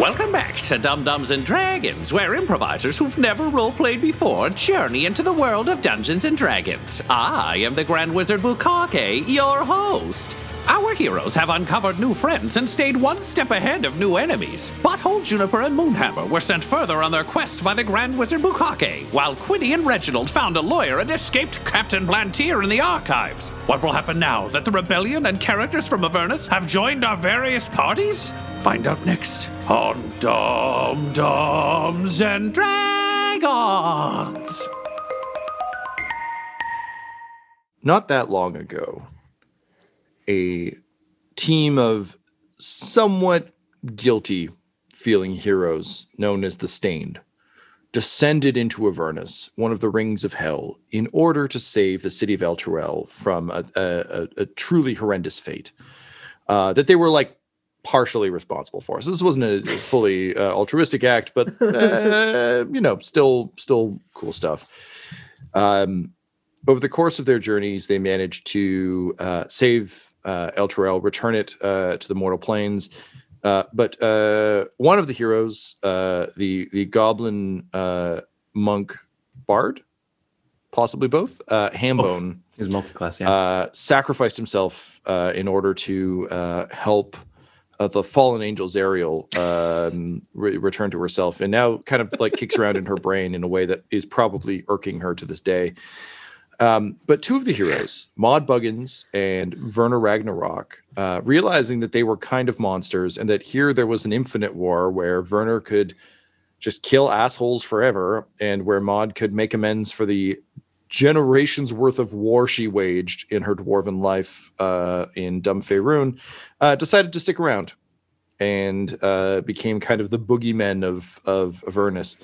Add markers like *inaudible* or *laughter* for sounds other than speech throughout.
Welcome back to Dum Dums and Dragons, where improvisers who've never roleplayed before journey into the world of Dungeons and Dragons. I am the Grand Wizard Bukake, your host. Our heroes have uncovered new friends and stayed one step ahead of new enemies. Butthole, Juniper, and Moonhammer were sent further on their quest by the Grand Wizard Bukake, while Quinny and Reginald found a lawyer and escaped Captain Blantier in the archives. What will happen now that the rebellion and characters from Avernus have joined our various parties? Find out next on Dum Dums and Dragons. Not that long ago, a team of somewhat guilty feeling heroes known as the Stained descended into Avernus, one of the rings of hell, in order to save the city of El Elturel from a, a, a truly horrendous fate uh, that they were like partially responsible for. So this wasn't a fully uh, altruistic act, but *laughs* uh, you know, still still cool stuff. Um, over the course of their journeys, they managed to uh, save uh, Elturel, return it uh, to the mortal planes. Uh, but uh, one of the heroes, uh, the the goblin uh, monk bard, possibly both, uh, Hambone, He's multi-class, yeah. uh, sacrificed himself uh, in order to uh, help uh, the fallen angel Zariel um, re- return to herself, and now kind of like kicks around in her brain in a way that is probably irking her to this day. Um, but two of the heroes, Maud Buggins and Werner Ragnarok, uh, realizing that they were kind of monsters and that here there was an infinite war where Werner could just kill assholes forever and where Maud could make amends for the generations worth of war she waged in her dwarven life uh, in Dumfaerun, uh, decided to stick around and uh, became kind of the boogeymen of of Avernus.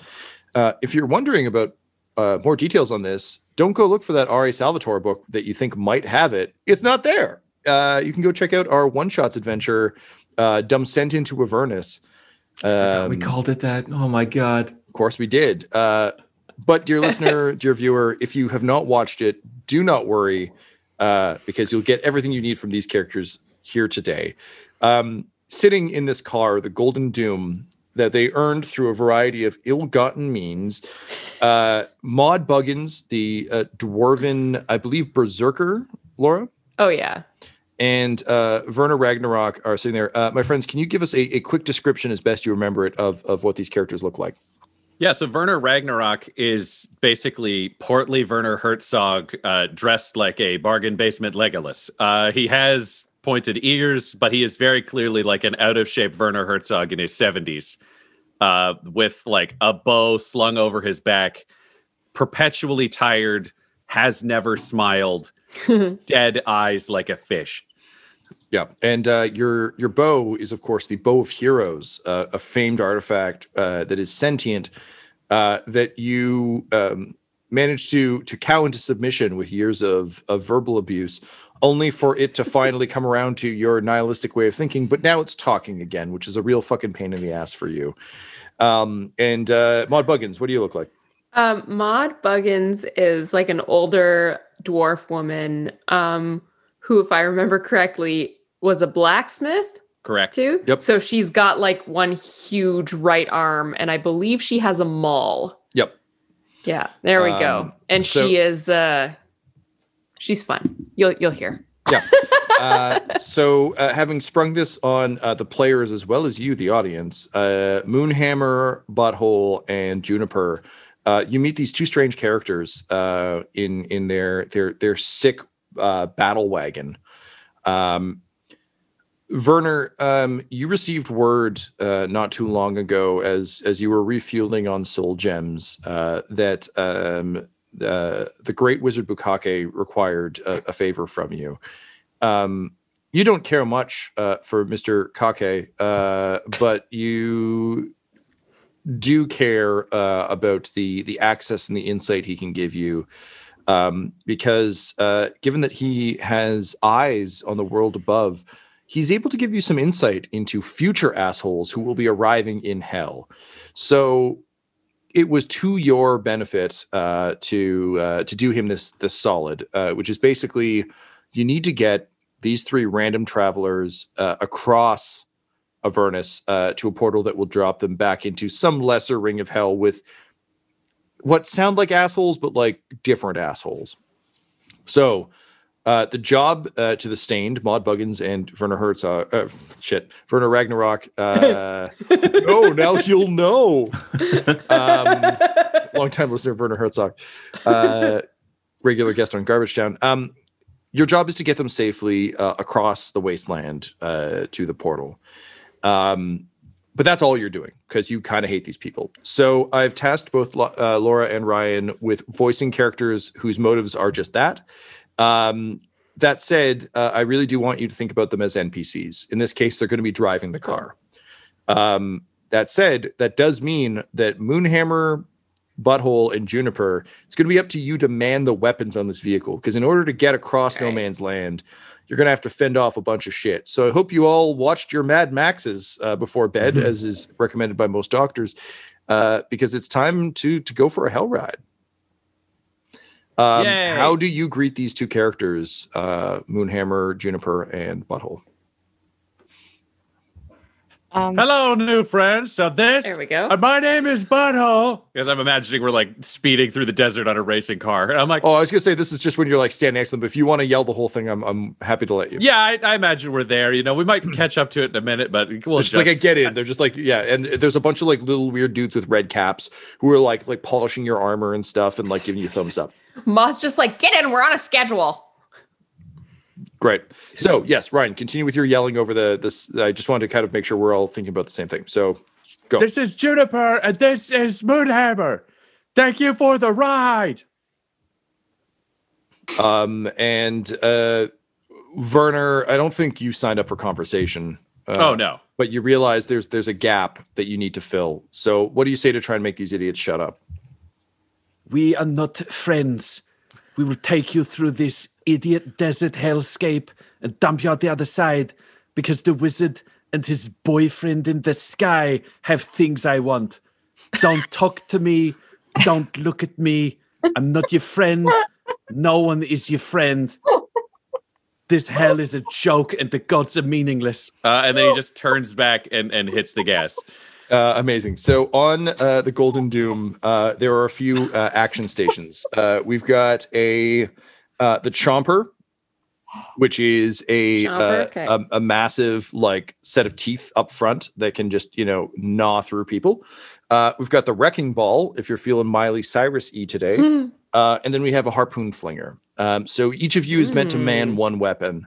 Uh, if you're wondering about uh, more details on this, don't go look for that R.A. Salvatore book that you think might have it. It's not there. Uh, you can go check out our one shots adventure, uh, Dumb Sent into Avernus. Oh, we Um, called it that. Oh my god. of course, we did. Uh, but, dear listener, *laughs* dear viewer, if you have not watched it, do not worry uh, because you'll get everything you need from these characters here today. Um, sitting in this car, the Golden Doom, that they earned through a variety of ill-gotten means. Uh, Maud Buggins, the uh, dwarven, I believe, berserker, Laura, Oh yeah. and uh, Werner Ragnarok are sitting there. Uh, my friends, can you give us a, a quick description, as best you remember it, of of what these characters look like? Yeah, so Werner Ragnarok is basically portly Werner Herzog uh, dressed like a bargain basement Legolas. Uh, he has pointed ears, but he is very clearly like an out of shape Werner Herzog in his 70s uh, with like a bow slung over his back, perpetually tired, has never smiled, *laughs* dead eyes like a fish. Yeah, and uh, your your bow is of course the bow of heroes, uh, a famed artifact uh, that is sentient uh, that you um, managed to to cow into submission with years of of verbal abuse, only for it to finally come around to your nihilistic way of thinking. But now it's talking again, which is a real fucking pain in the ass for you. Um, and uh, Maud Buggins, what do you look like? Um, Maud Buggins is like an older dwarf woman um, who, if I remember correctly, was a blacksmith Correct. too. Yep. So she's got like one huge right arm, and I believe she has a maul. Yep. Yeah, there we Um, go. And so- she is uh she's fun. You'll you'll hear. Yeah. *laughs* uh, so, uh, having sprung this on uh, the players as well as you, the audience, uh, Moonhammer, Butthole, and Juniper, uh, you meet these two strange characters uh, in in their their their sick uh, battle wagon. Um, Werner, um, you received word uh, not too long ago, as as you were refueling on soul gems, uh, that um, uh, the great wizard Bukake required a, a favor from you. Um, you don't care much uh, for Mister Kake, uh, but you do care uh, about the the access and the insight he can give you. Um, because uh, given that he has eyes on the world above, he's able to give you some insight into future assholes who will be arriving in hell. So it was to your benefit uh, to uh, to do him this this solid, uh, which is basically you need to get these three random travelers uh, across Avernus uh, to a portal that will drop them back into some lesser ring of hell with what sound like assholes, but like different assholes. So uh, the job uh, to the stained, Maud Buggins and Werner Herzog, uh, shit, Werner Ragnarok. Uh, *laughs* oh, now you'll know. Um, long time listener, Werner Herzog, uh, regular guest on Garbage Town. Um, your job is to get them safely uh, across the wasteland uh, to the portal. Um, but that's all you're doing because you kind of hate these people. So I've tasked both uh, Laura and Ryan with voicing characters whose motives are just that. Um, that said, uh, I really do want you to think about them as NPCs. In this case, they're going to be driving the car. Um, that said, that does mean that Moonhammer, Butthole, and Juniper, it's going to be up to you to man the weapons on this vehicle. Because in order to get across no man's land, you're going to have to fend off a bunch of shit. So I hope you all watched your Mad Maxes uh, before bed, Mhm. as is recommended by most doctors, uh, because it's time to to go for a hell ride. Um, how do you greet these two characters, uh, Moonhammer, Juniper, and Butthole? Um, Hello, new friends. So this, There we go. uh, my name is Butthole. Because I'm imagining we're like speeding through the desert on a racing car. And I'm like, Oh, I was gonna say this is just when you're like standing next to them. But if you want to yell the whole thing, I'm I'm happy to let you. yeah, I, I imagine we're there. You know, we might catch up to it in a minute, but we'll It's just like a get in. They're just like yeah, and there's a bunch of like little weird dudes with red caps who are like like polishing your armor and stuff and like giving you thumbs up. Moss just like, get in, we're on a schedule. Great. So yes, Ryan, continue with your yelling over the this. I just wanted to kind of make sure we're all thinking about the same thing. So go. This is Juniper, and this is Moonhammer. Thank you for the ride. Um and uh Werner, I don't think you signed up for conversation. Uh, oh no. But you realize there's there's a gap that you need to fill. So what do you say to try and make these idiots shut up? We are not friends. We will take you through this idiot desert hellscape and dump you out the other side because the wizard and his boyfriend in the sky have things I want. Don't talk to me. Don't look at me. I'm not your friend. No one is your friend. This hell is a joke and the gods are meaningless. Uh, and then he just turns back and, and hits the gas. Uh, amazing. So on uh, the Golden Doom, uh, there are a few uh, action stations. Uh, we've got a uh, the Chomper, which is a, Chomper, uh, okay. a a massive like set of teeth up front that can just you know gnaw through people. Uh, we've got the Wrecking Ball, if you're feeling Miley Cyrus e today, *laughs* uh, and then we have a Harpoon Flinger. Um, so each of you is meant to man Mm. one weapon.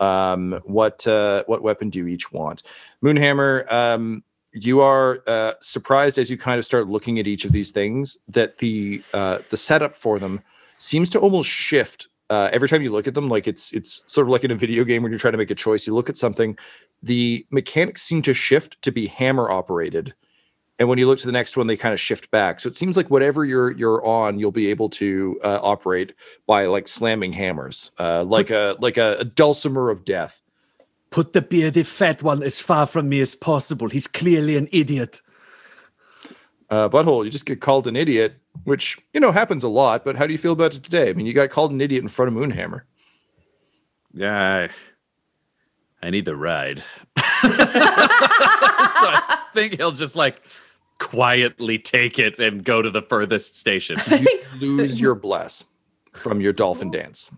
Um, what uh, what weapon do you each want? Moonhammer. Um, you are uh, surprised as you kind of start looking at each of these things that the uh, the setup for them seems to almost shift uh, every time you look at them. Like it's it's sort of like in a video game when you're trying to make a choice. You look at something, the mechanics seem to shift to be hammer operated, and when you look to the next one, they kind of shift back. So it seems like whatever you're you're on, you'll be able to uh, operate by like slamming hammers, uh, like a like a, a dulcimer of death. Put the bearded fat one as far from me as possible. He's clearly an idiot. Uh, butthole, you just get called an idiot, which you know happens a lot. But how do you feel about it today? I mean, you got called an idiot in front of Moonhammer. Yeah, I, I need the ride. *laughs* so I think he'll just like quietly take it and go to the furthest station. You lose your bless from your dolphin dance.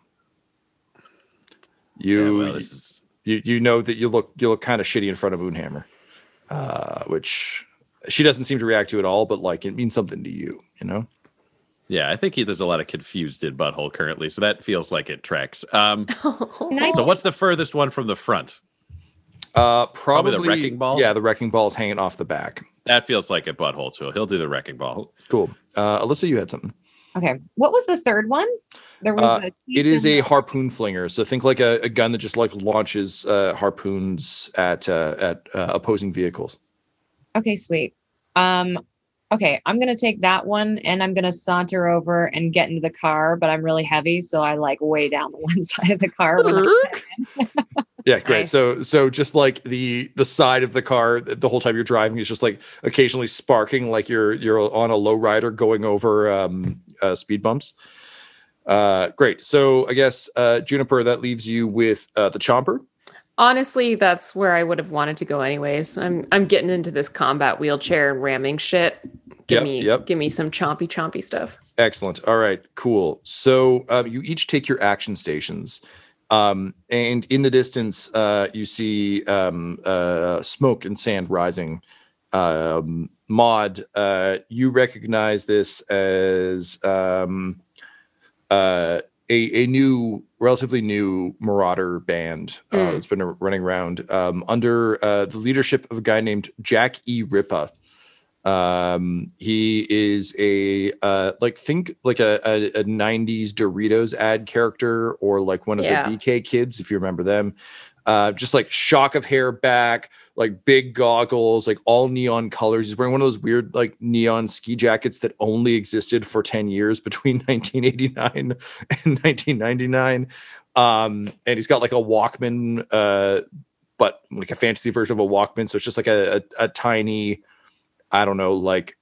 You Yeah, well, is you you know that you look you look kind of shitty in front of Moonhammer, uh, which she doesn't seem to react to it at all. But like it means something to you, you know. yeah. I think he, there's a lot of confused in butthole currently, so that feels like it tracks. Um, *laughs* so what's the furthest one from the front? Uh, Probably probably, the wrecking ball? Yeah, the wrecking ball is hanging off the back. That feels like a butthole too. He'll do the wrecking ball. Cool. Uh, Alyssa, you had something. Okay. What was the third one? There was Uh, the It is a teeth harpoon flinger. So think like a, a gun that just like launches uh, harpoons at uh, at uh, opposing vehicles. Okay, sweet. Um, okay, I'm gonna take that one and I'm gonna saunter over and get into the car, but I'm really heavy, so I like way down the *laughs* one side of the car. *laughs* Yeah, great. Nice. So so just like the the side of the car the whole time you're driving is just like occasionally sparking like you're you're on a low rider going over um, uh, speed bumps. Uh, great. So I guess uh, Juniper, that leaves you with uh, the chomper. Honestly, that's where I would have wanted to go anyways. I'm I'm getting into this combat wheelchair and ramming shit. Give Yep, me yep. give me some chompy chompy stuff. Excellent. All right, cool. So um, you each take your action stations. Um, and in the distance, uh, you see um, uh, smoke and sand rising. Um, Maud, uh, you recognize this as um, uh, a, a new, relatively new Marauder band uh, Mm. that's been running around um, under uh, the leadership of a guy named Jack E. Ripa. Um, he is a uh, like think like a, a, a 90s Doritos ad character or like one of Yeah. the BK kids, if you remember them. Uh, just like shock of hair back, like big goggles, like all neon colors. He's wearing one of those weird like neon ski jackets that only existed for 10 years between *laughs* 1989 and 1999. Um, and he's got like a Walkman, uh, but like a fantasy version of a Walkman. So it's just like a, a, a tiny, I don't know, like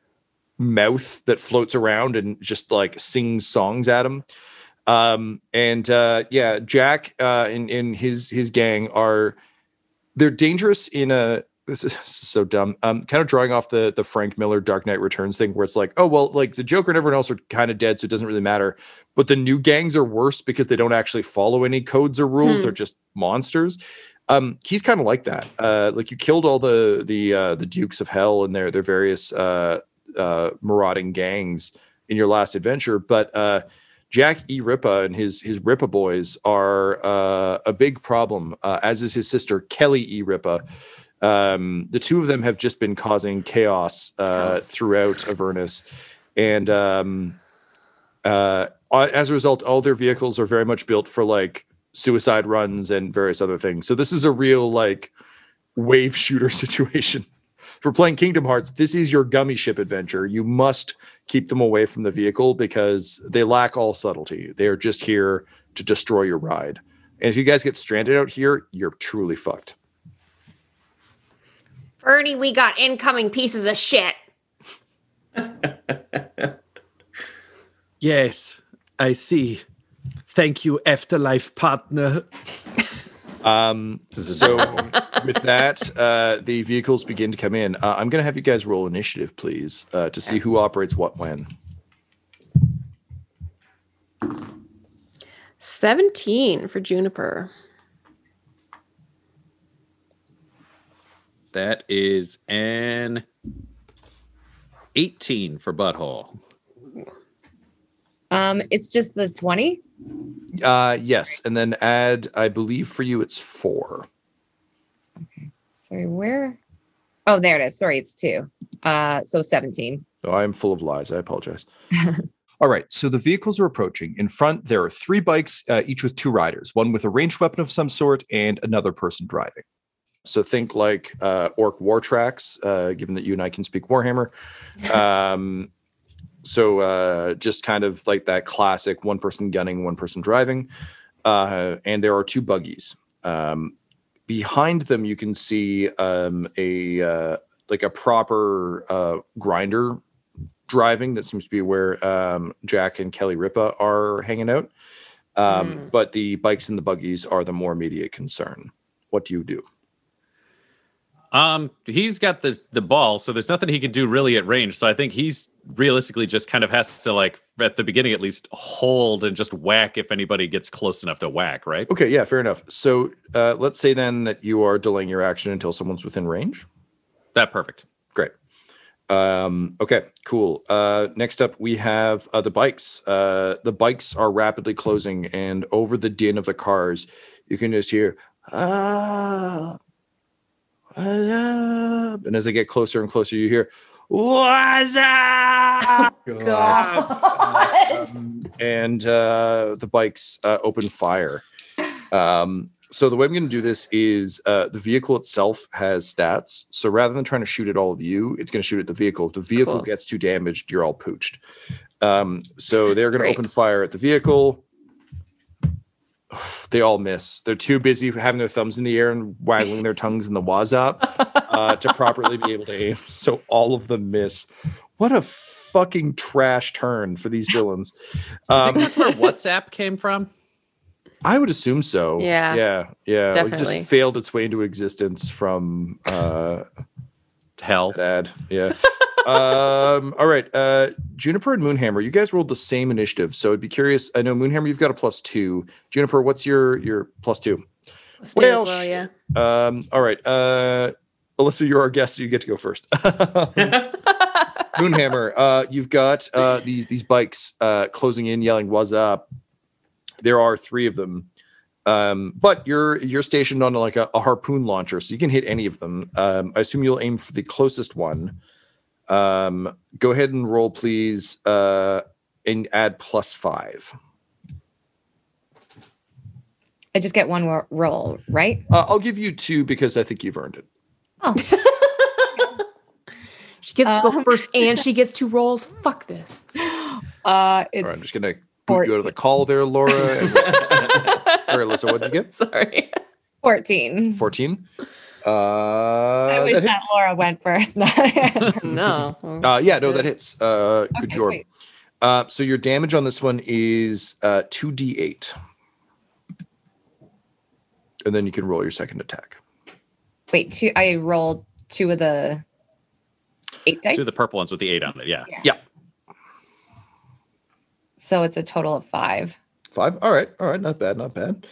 mouth that floats around and just like sings songs at him. Um, and uh, yeah, Jack uh, and, and his his gang are they're dangerous in a this is so dumb. Um, kind of drawing off the the Frank Miller Dark Knight Returns thing, where it's like, oh well, like the Joker and everyone else are kind of dead, so it doesn't really matter. But the new gangs are worse because they don't actually follow any codes or rules; Hmm. they're just monsters. Um, he's kind of like that. Uh, like you killed all the the uh, the Dukes of Hell and their their various uh, uh, marauding gangs in your last adventure, but uh, Jack E. Ripa and his his Ripa boys are uh, a big problem, uh, as is his sister Kelly E. Ripa. Um, the two of them have just been causing chaos uh, throughout Avernus, and um, uh, as a result, all their vehicles are very much built for like suicide runs and various other things. So this is a real like wave shooter *laughs* situation. For playing Kingdom Hearts, this is your gummy ship adventure. You must keep them away from the vehicle because they lack all subtlety. They are just here to destroy your ride. And if you guys get stranded out here, you're truly fucked. Bernie, we got incoming pieces of shit. *laughs* Yes, I see. Thank you, Afterlife partner. Um, so with that, uh, the vehicles begin to come in. Uh, I'm going to have you guys roll initiative, please, uh, to see who operates what when. 17 for Juniper. That is an 18 for butthole. Um, it's just the 20. Uh, yes, and then add, I believe for you it's four. Okay. Sorry, where? Oh, there it is. Sorry, it's two. Uh, so 17. Oh, I'm full of lies. I apologize. *laughs* All right. So the vehicles are approaching. In front, there are three bikes, uh, each with two riders, one with a ranged weapon of some sort and another person driving. So think like uh, Orc War Tracks, uh, given that you and I can speak Warhammer. *laughs* Um, so uh, just kind of like that classic one person gunning, one person driving. Uh, and there are two buggies. Um, behind them, you can see um, a uh, like a proper uh, grinder driving. That seems to be where um, Jack and Kelly Ripa are hanging out. Um, Mm. But the bikes and the buggies are the more immediate concern. What do you do? Um, he's got the the ball, so there's nothing he can do really at range. So I think he's realistically just kind of has to like at the beginning at least hold and just whack if anybody gets close enough to whack, right? Okay, yeah, fair enough. So uh, let's say then that you are delaying your action until someone's within range. That perfect. Great. Um, okay, cool. Uh, next up, we have uh, the bikes. Uh, the bikes are rapidly closing, and over the din of the cars, you can just hear ah? And as they get closer and closer, you hear what's up? *laughs* God?" *laughs* and uh, the bikes uh, open fire. Um, so the way I'm going to do this is uh, the vehicle itself has stats. So rather than trying to shoot at all of you, it's going to shoot at the vehicle. If the vehicle Cool. gets too damaged, you're all pooched. Um, so they're going to open fire at the vehicle. *sighs* They all miss. They're too busy having their thumbs in the air and waggling their tongues in the wazop uh, to properly be able to aim. So all of them miss. What a fucking trash turn for these villains. *laughs* I Um, think that's where WhatsApp came from. I would assume so. Yeah. Yeah. Yeah. Like Definitely. just failed its way into existence from uh Hell. that ad. Yeah. *laughs* um, all right. Uh Juniper and Moonhammer, you guys rolled the same initiative. So I'd be curious. I know Moonhammer, you've got a plus two. Juniper, what's your your plus two? Stay Well, as well, yeah. Um, all right. Uh Alyssa, you're our guest, so you get to go first. *laughs* Moonhammer, uh, you've got uh, these these bikes uh, closing in, yelling "What's up?" There are three of them, um, but you're you're stationed on like a, a harpoon launcher, so you can hit any of them. Um, I assume you'll aim for the closest one. Um, go ahead and roll, please, uh, and add plus five. I just get one ro- roll, right? Uh, I'll give you two because I think you've earned it. Oh, *laughs* She gets to go Um, first and she gets two rolls. Fuck this. uh, All right, it's I'm just gonna boot you out of the call there, Laura. And, *laughs* or Alyssa, what did you get? *laughs* Sorry. 14. Fourteen. *laughs* Uh, I wish that that. Laura went first. *laughs* No. Uh, yeah, no, that hits. Uh, good Okay, job. Uh, so your damage on this one is uh, 2d8. And then you can roll your second attack. Wait, two. I rolled two of the eight dice. Two of the purple ones with the eight on it. Yeah. Yeah. so it's a total of five. Five. All right. All right. Not bad. Not bad.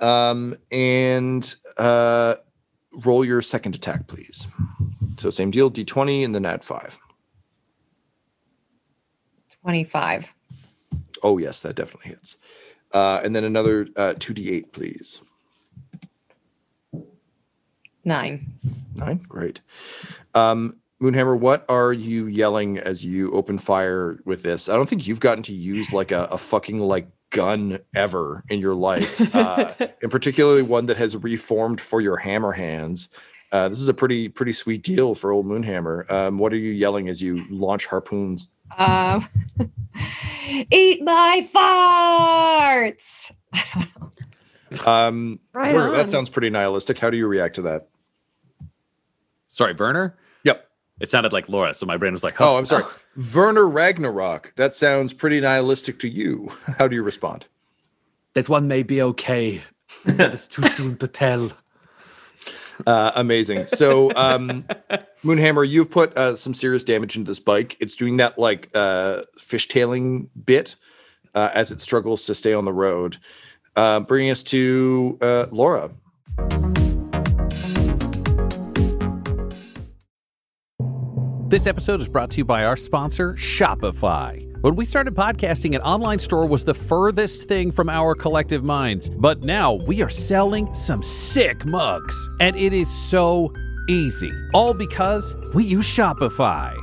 Um, and uh, roll your second attack, please. So same deal, d20 and then add five. 25. Oh, yes, that definitely hits. Uh, and then another uh, 2d8, please. Nine. Nine. Great. Um, Moonhammer, what are you yelling as you open fire with this? I don't think you've gotten to use like a, a fucking like gun ever in your life, *laughs* uh, and particularly one that has reformed for your hammer hands. Uh, this is a pretty pretty sweet deal for old Moonhammer. Um, what are you yelling as you launch harpoons? Um, *laughs* eat my farts. *laughs* Um, Right Werner, that sounds pretty nihilistic. How do you react to that? Sorry, Werner. Yep. It sounded like Laura, so my brain was like, Oh, I'm sorry. Werner Ragnarok. That sounds pretty nihilistic to you. *laughs* How do you respond? That one may be okay. That is too *laughs* soon to tell. Uh, amazing. So, um, *laughs* Moonhammer, you've put uh, some serious damage into this bike. It's doing that like uh, fishtailing bit uh, as it struggles to stay on the road. Uh, bringing us to uh, Laura. This episode is brought to you by our sponsor, Shopify. When we started podcasting, an online store was the furthest thing from our collective minds. But now we are selling some sick mugs. And it is so easy. All because we use Shopify.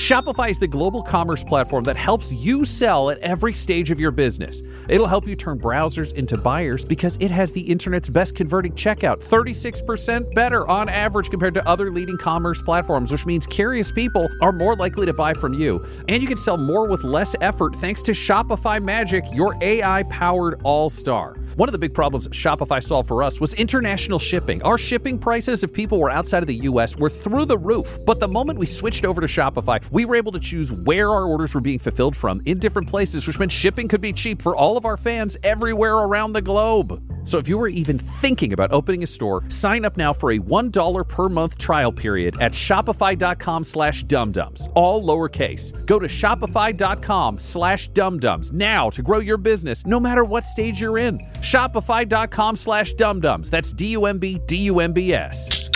Shopify is the global commerce platform that helps you sell at every stage of your business. It'll help you turn browsers into buyers because it has the internet's best converting checkout, 36% better on average compared to other leading commerce platforms, which means curious people are more likely to buy from you. And you can sell more with less effort thanks to Shopify Magic, your AI powered all star. One of the big problems Shopify solved for us was international shipping. Our shipping prices, if people were outside of the US, were through the roof. But the moment we switched over to Shopify, we were able to choose where our orders were being fulfilled from in different places, which meant shipping could be cheap for all of our fans everywhere around the globe. So if you were even thinking about opening a store, sign up now for a $1 per month trial period at shopify.com slash dumdums, all lowercase. Go to shopify.com slash dumdums now to grow your business no matter what stage you're in. Shopify.com slash dumdums. That's D-U-M-B, D-U-M-B-S.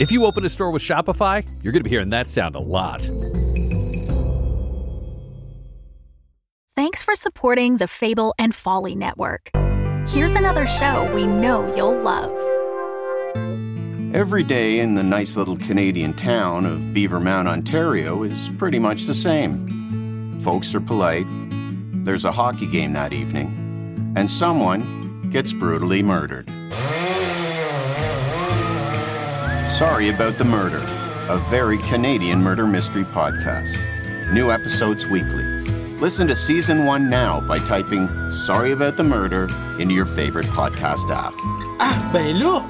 If you open a store with Shopify, you're going to be hearing that sound a lot. Thanks for supporting the Fable and Folly Network. Here's another show we know you'll love. Every day in the nice little Canadian town of Beavermount, Ontario is pretty much the same. Folks are polite, there's a hockey game that evening, and someone gets brutally murdered. Sorry About the Murder, a very Canadian murder mystery podcast. New episodes weekly. Listen to season one now by typing Sorry About the Murder into your favorite podcast app. Ben là!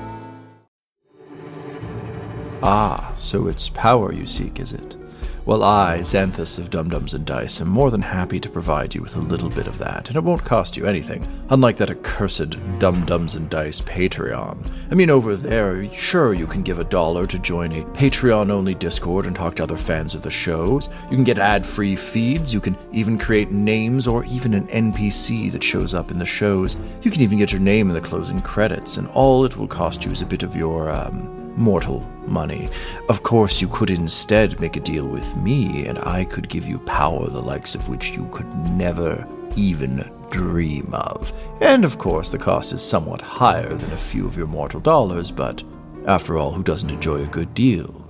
Ah, so it's power you seek, is it? Well, I, Xanthus of Dum-Dums and Dice, am more than happy to provide you with a little bit of that, and it won't cost you anything, unlike that accursed Dum-Dums and Dice Patreon. I mean, over there, sure, you can give a dollar to join a Patreon-only Discord and talk to other fans of the shows. You can get ad-free feeds, you can even create names or even an NPC that shows up in the shows. You can even get your name in the closing credits, and all it will cost you is a bit of your, um, mortal money. Of course, you could instead make a deal with me, and I could give you power the likes of which you could never even dream of. And of course, the cost is somewhat higher than a few of your mortal dollars, but after all, who doesn't enjoy a good deal?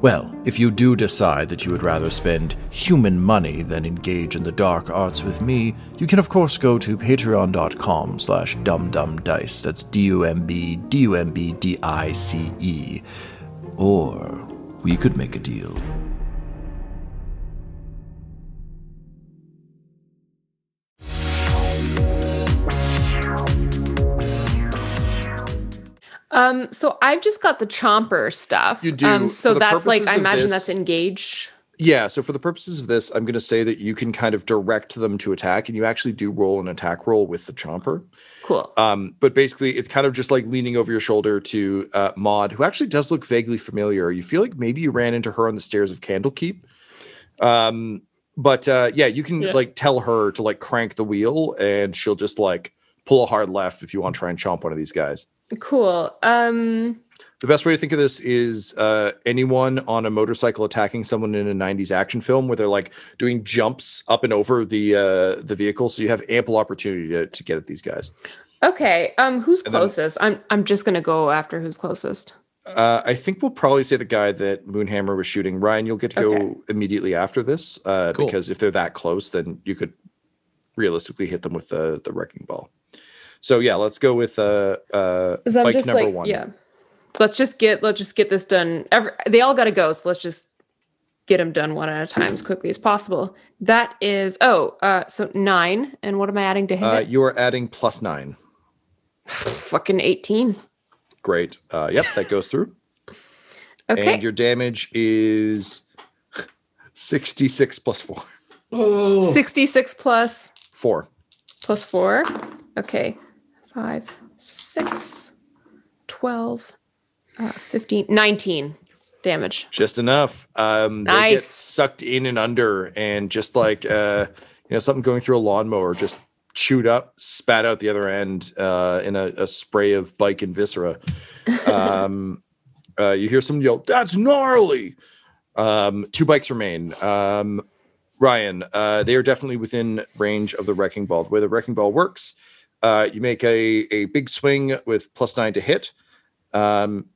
Well, if you do decide that you would rather spend human money than engage in the dark arts with me, you can of course go to patreon.com slash dumdumdice. That's D-U-M-B, D-U-M-B-D-I-C-E. Or we could make a deal. Um, so I've just got the chomper stuff. You do. Um, so that's like I imagine this- that's engage. Yeah, so for the purposes of this, I'm going to say that you can kind of direct them to attack, and you actually do roll an attack roll with the chomper. Cool. Um, but basically, it's kind of just like leaning over your shoulder to uh, Maud, who actually does look vaguely familiar. You feel like maybe you ran into her on the stairs of Candlekeep. Um, but uh, yeah, you can Yeah. like tell her to like crank the wheel, and she'll just like pull a hard left if you want to try and chomp one of these guys. Cool. Um, The best way to think of this is uh, anyone on a motorcycle attacking someone in a '90s action film, where they're like doing jumps up and over the uh, the vehicle, so you have ample opportunity to, to get at these guys. okay. Um, who's And then- closest? I'm I'm just gonna go after who's closest. Uh, I think we'll probably say the guy that Moonhammer was shooting. Ryan, you'll get to Okay. go immediately after this uh, Cool. because if they're that close, then you could realistically hit them with the the wrecking ball. So yeah, let's go with uh, uh, Because I'm bike just number like, one. yeah. Let's just get let's just get this done. Every, they all got to go, so let's just get them done one at a time as quickly as possible. That is oh, uh, so nine. And what am I adding to hit? Uh, you are adding plus nine. *sighs* Fucking eighteen. Great. Uh, yep, that goes through. Okay. And your damage is 66 plus 4. Oh, 66 plus 4. plus 4. Okay. 5, 6, 12, uh, 15, 19 damage. Just enough. Um, They get sucked in and under, and just like, uh, you know, something going through a lawnmower, just chewed up, spat out the other end uh, in a, a spray of bike and viscera. *laughs* Um, uh, you hear someone yell, That's gnarly. Um, two bikes remain. Um, Ryan, uh, they are definitely within range of the wrecking ball. The way the wrecking ball works, uh, you make a, a big swing with plus nine to hit. Um,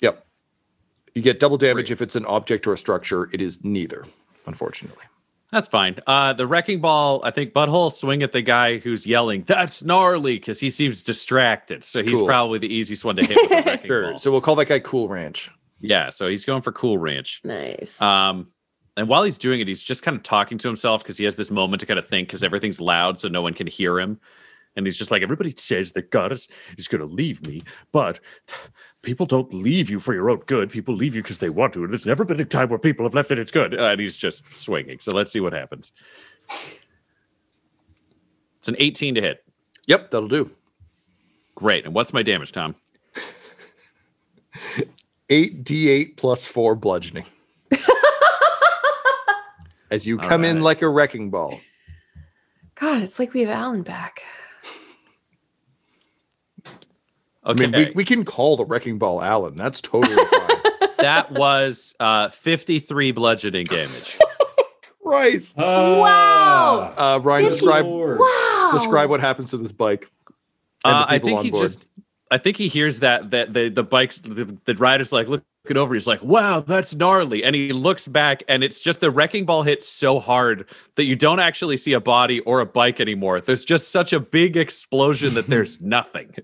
yep. You get double damage Great. if it's an object or a structure. It is neither, unfortunately. That's fine. Uh, the wrecking ball, I think Butthole swing at the guy who's yelling, that's gnarly, because he seems distracted. So he's Cool. probably the easiest one to hit with the *laughs* wrecking Sure. ball. So we'll call that guy Cool Ranch. yeah, so he's going for Cool Ranch. Nice. Um, and while he's doing it, he's just kind of talking to himself because he has this moment to kind of think because everything's loud, so no one can hear him. And he's just like, everybody says that God is, is going to leave me, but people don't leave you for your own good. People leave you because they want to. And there's never been a time where people have left and it's good. Uh, and he's just swinging. So let's see what happens. It's an 18 to hit. Yep, that'll do. Great. And what's my damage, Tom? *laughs* Eight d8 plus four bludgeoning. As you All come in like a wrecking ball. God, it's like we have Alan back. I mean, we, we can call the wrecking ball Alan. That's totally *laughs* fine. that was uh, 53 bludgeoning damage. *laughs* Christ. Wow. Uh, Ryan, describe Wow. describe what happens to this bike. and the Uh, I think on he board. just. I think he hears that that the the bikes the, the rider's like looking over. He's like, "Wow, that's gnarly!" And he looks back, and it's just the wrecking ball hits so hard that you don't actually see a body or a bike anymore. There's just such a big explosion that there's *laughs* nothing.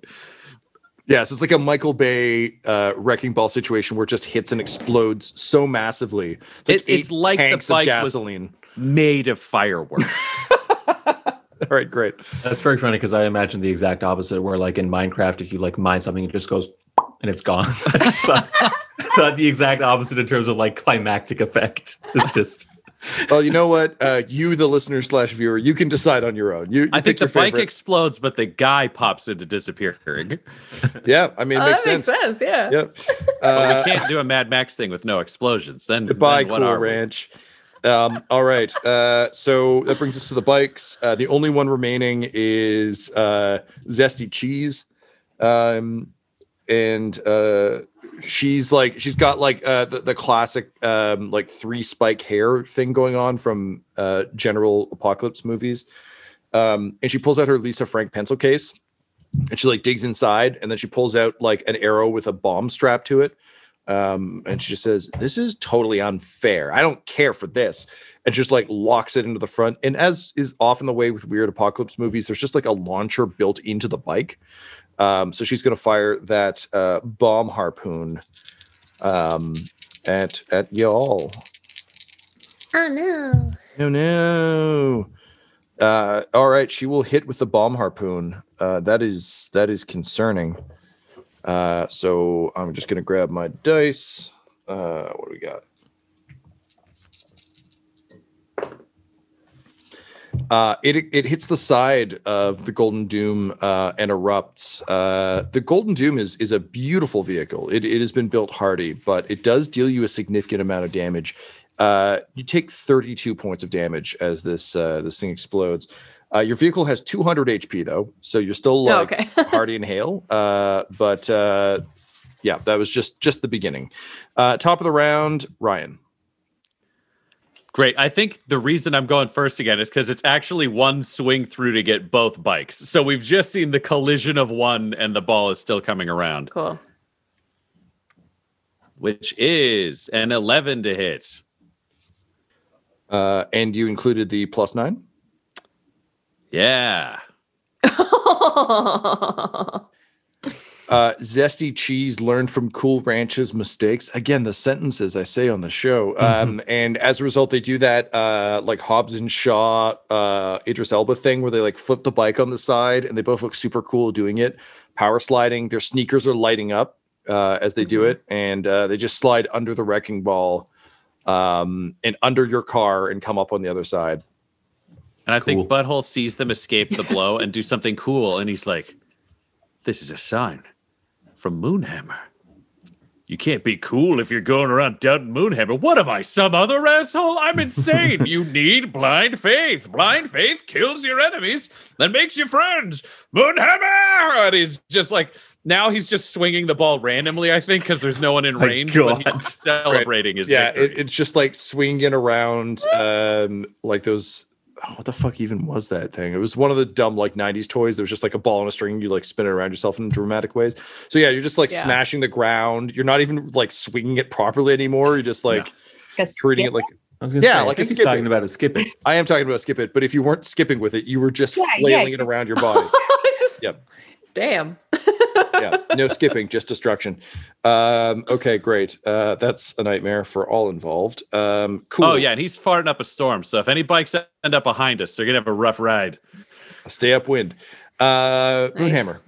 Yeah, so it's like a Michael Bay uh, wrecking ball situation where it just hits and explodes so massively. It's like, It- it's like the bike was-. Made of fireworks. *laughs* *laughs* All right, great. That's very funny because I imagine the exact opposite, where like in Minecraft, if you like mine something, it just goes *laughs* and it's gone. *laughs* It's not, not the exact opposite in terms of like climactic effect. It's just Well, you know what? Uh, you, the listener slash viewer, you can decide on your own. You, you I think pick your the bike favorite. explodes, but the guy pops into disappearing. yeah, I mean, it Oh, makes that makes sense. sense. Yeah. Yep. But Uh, we can't do a Mad Max thing with no explosions. Then Goodbye, then what Cool are we? Um, all right. Uh, so that brings us to the bikes. Uh, the only one remaining is uh, Zesty Cheese. Um, and uh, she's like, she's got like uh, the, the classic um, like three spike hair thing going on from uh, General Apocalypse movies. Um, and she pulls out her Lisa Frank pencil case and she like digs inside and then she pulls out like an arrow with a bomb strapped to it um, and she just says, "This is totally unfair. I don't care for this." And just like locks it into the front. And as is often the way with weird apocalypse movies, there's just like a launcher built into the bike. Um, so she's going to fire that uh, bomb harpoon um, at at y'all. Oh no. No, no. Uh, all right, she will hit with the bomb harpoon. Uh, that is that is concerning. Uh, so I'm just gonna grab my dice. Uh, what do we got? Uh, it it hits the side of the Golden Doom uh, and erupts. Uh, the Golden Doom is is a beautiful vehicle. It it has been built hardy, but it does deal you a significant amount of damage. Uh, you take 32 points of damage as this uh, this thing explodes. Uh, your vehicle has 200 HP though, so you're still Oh, like okay. *laughs* hardy and hail. Uh, but uh, yeah, that was just just the beginning. Uh, top of the round, Ryan. Great. I think the reason I'm going first again is because it's actually one swing through to get both bikes. So we've just seen the collision of one, and the ball is still coming around, Cool. which is an 11 to hit. Uh, and you included the plus nine. Yeah. *laughs* Uh, zesty cheese learned from Cool Ranch's mistakes. Again, the sentences I say on the show. Um, and as a result, they do that uh, like Hobbs and Shaw, uh, Idris Elba thing where they like flip the bike on the side and they both look super cool doing it. Power sliding, their sneakers are lighting up uh, as they do it, and uh, they just slide under the wrecking ball um, and under your car and come up on the other side. And I think Butthole sees them escape the blow *laughs* and do something cool. And he's like, This is a sign from Moonhammer. You can't be cool if you're going around doubting Moonhammer. What am I, some other asshole? I'm insane. you *laughs* need blind faith. Blind faith kills your enemies and makes you friends. Moonhammer! And he's just like, now he's just swinging the ball randomly, I think, because there's no one in range. Celebrating his yeah, victory. it, it's just like swinging around, um, like those. What the fuck even was that thing? It was one of the dumb like '90s toys. There was just like a ball on a string. You like spin it around yourself in dramatic ways. So yeah, you're just like Yeah. smashing the ground. You're not even like swinging it properly anymore. You're just like Like a treating it like. I was gonna Yeah, say, like I a think he's talking it. about a skip it. I am talking about skip it, but if you weren't skipping with it, you were just Yeah, yeah, flailing it around your *laughs* body. Just- Yep. Damn. yeah, no *laughs* skipping, just destruction. Um, okay, great. Uh, that's a nightmare for all involved. Um, cool. Oh, yeah. And he's farting up a storm. So if any bikes end up behind us, they're going to have a rough ride. Stay upwind. Uh, Nice. Moonhammer.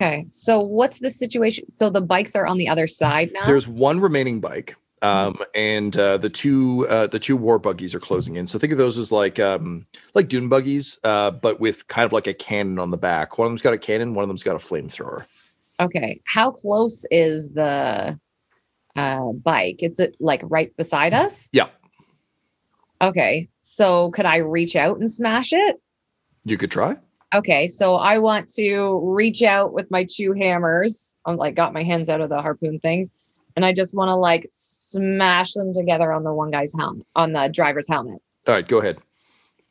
Okay, so what's the situation? So the bikes are on the other side now. There's one remaining bike. Um, and uh, the two uh, the two war buggies are closing in. So think of those as like um, like dune buggies, uh, but with kind of like a cannon on the back. One of them's got a cannon, one of them's got a flamethrower. Okay. How close is the uh, bike? Is it like right beside us? Yeah, Okay. So could I reach out and smash it? you could try. Okay. So I want to reach out with my two hammers. I'm like got my hands out of the harpoon things. And I just want to like smash them together on the one guy's helmet, on the driver's helmet. All right, go ahead.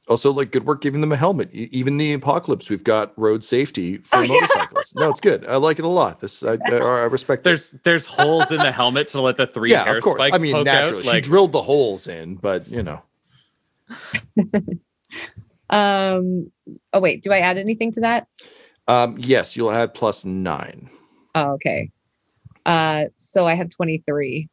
Also, like good work giving them a helmet. E- Even the apocalypse, we've got road safety for Oh, yeah. motorcyclists. No, it's good. I like it a lot. This I, *laughs* I, I respect. this. There's there's holes in the helmet to let the three yeah, hair of course. spikes I mean, poke naturally, out. she Like, drilled the holes in, but you know, *laughs* Um. Oh wait. Do I add anything to that? um, yes, you'll add plus nine. Oh, okay. Uh. So I have 23.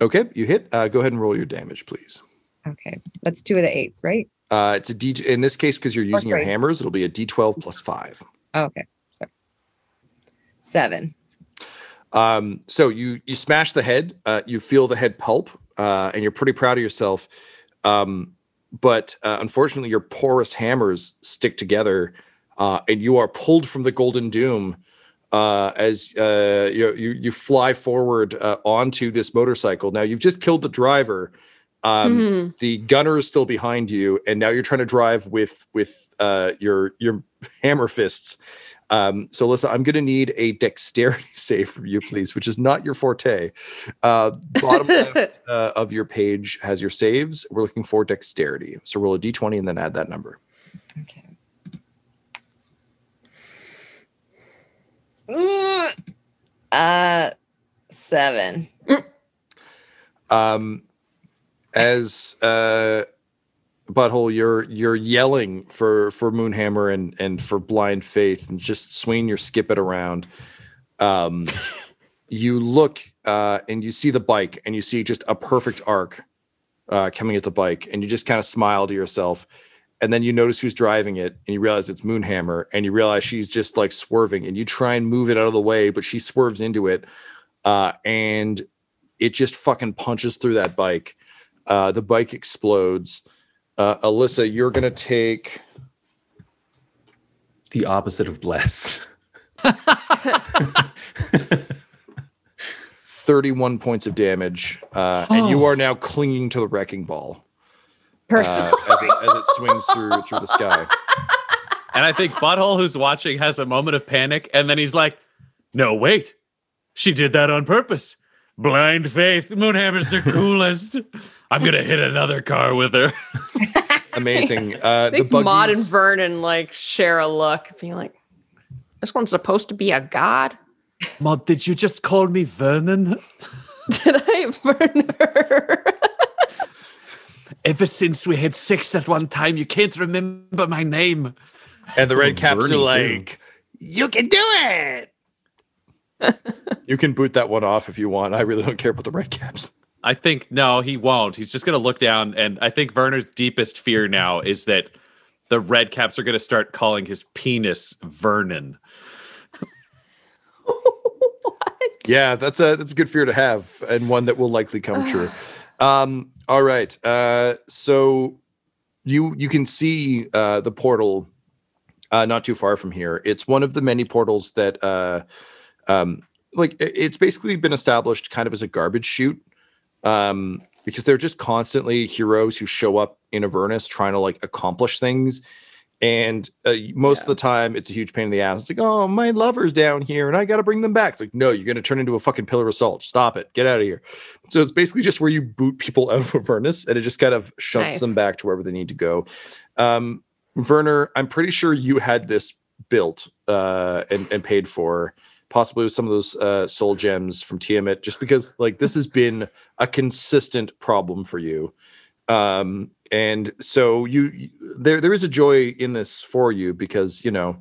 Okay, you hit. Uh, go ahead and roll your damage, please. Okay. That's two of the eights, right? Uh, it's a D. In this case, because you're using your hammers, it'll be a D12 plus five. Oh, okay. so Seven. Um, so you you smash the head, uh, you feel the head pulp, uh, and you're pretty proud of yourself. Um, but uh, unfortunately, your porous hammers stick together, uh, and you are pulled from the golden doom uh, as uh, you, you you fly forward uh, onto this motorcycle. Now you've just killed the driver. Um, Mhm. The gunner is still behind you, and now you're trying to drive with with uh, your your *laughs* hammer fists. Um, so, Alyssa, I'm going to need a dexterity *laughs* save from you, please, which is not your forte. Uh, bottom *laughs* left uh, of your page has your saves. We're looking for dexterity. So, roll a d20 and then add that number. Uh, seven. Um, as uh, butthole, you're you're yelling for for Moonhammer and and for Blind Faith, and just swinging your skip it around. Um, you look uh, and you see the bike, and you see just a perfect arc uh, coming at the bike, and you just kind of smile to yourself. And then you notice who's driving it, and you realize it's Moonhammer, and you realize she's just like swerving, and you try and move it out of the way, but she swerves into it, uh, and it just fucking punches through that bike. Uh, the bike explodes. Uh, Alyssa, you're gonna take The opposite of bless. *laughs* 31 points of damage, uh, and you are now clinging to the wrecking ball uh, as, it, as it swings through through the sky. and I think Butthole, who's watching, has a moment of panic, and then he's like, "No, wait, she did that on purpose." Blind faith, Moonhammer's the coolest. I'm gonna hit another car with her. *laughs* Amazing. Uh, I the think Maud and Vernon like share a look, being like, "This one's supposed to be a god." Mod, did you just call me Vernon? *laughs* Did I burn her? *laughs* Ever since we had sex at one time, you can't remember my name. and the red caps are Bernie, too. like, "You can do it." *laughs* you can boot that one off if you want. I really don't care about the red caps. I think no, he won't. He's just gonna look down, and I think Werner's deepest fear now is that the red caps are gonna start calling his penis Vernon. *laughs* Yeah, that's a that's a good fear to have, and one that will likely come true. *sighs* Um, all right. Uh, so you you can see uh, the portal uh, not too far from here. It's one of the many portals that uh, um, like it's basically been established kind of as a garbage chute um, because they're just constantly heroes who show up in Avernus trying to like accomplish things. And uh, most of the time, it's a huge pain in the ass. It's like, oh, my lover's down here, and I got to bring them back. It's like, no, you're going to turn into a fucking pillar of salt. Stop it. Get out of here. So it's basically just where you boot people *laughs* out of Avernus, and it just kind of shunts Nice. them back to wherever they need to go. Um, Werner, I'm pretty sure you had this built uh, and, and paid for, possibly with some of those uh, soul gems from Tiamat, just because like this has been a consistent problem for you. Um, and so you there there is a joy in this for you because you know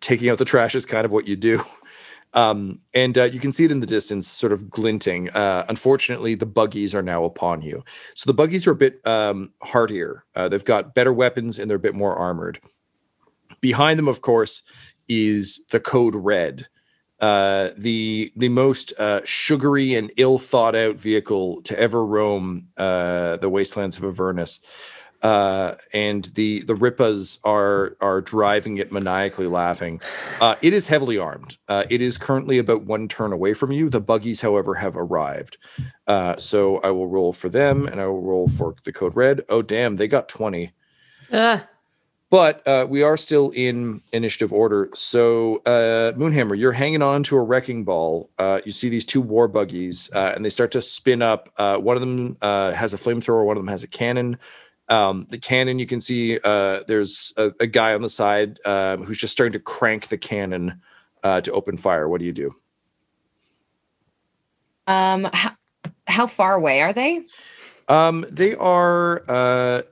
taking out the trash is kind of what you do. *laughs* Um, and uh, you can see it in the distance, sort of glinting. Uh, unfortunately, the buggies are now upon you. So the buggies are a bit um, hardier. Uh, they've got better weapons and they're a bit more armored. Behind them, of course, is the code red, uh, the the most uh, sugary and ill thought out vehicle to ever roam uh, the wastelands of Avernus. Uh, and the the Rippas are are driving it maniacally laughing. Uh, it is heavily armed. It is currently about one turn away from you. The buggies, however, have arrived. So I will roll for them, and I will roll for the code red. Oh damn, they got twenty. But uh, we are still in initiative order. So, uh, Moonhammer, you're hanging on to a wrecking ball. Uh, you see these two war buggies, uh, and they start to spin up. Uh, one of them uh, has a flamethrower, one of them has a cannon. Um, the cannon, you can see uh, there's a, a guy on the side um, who's just starting to crank the cannon uh, to open fire. What do you do? Um, how, how far away are they? Um, they are uh,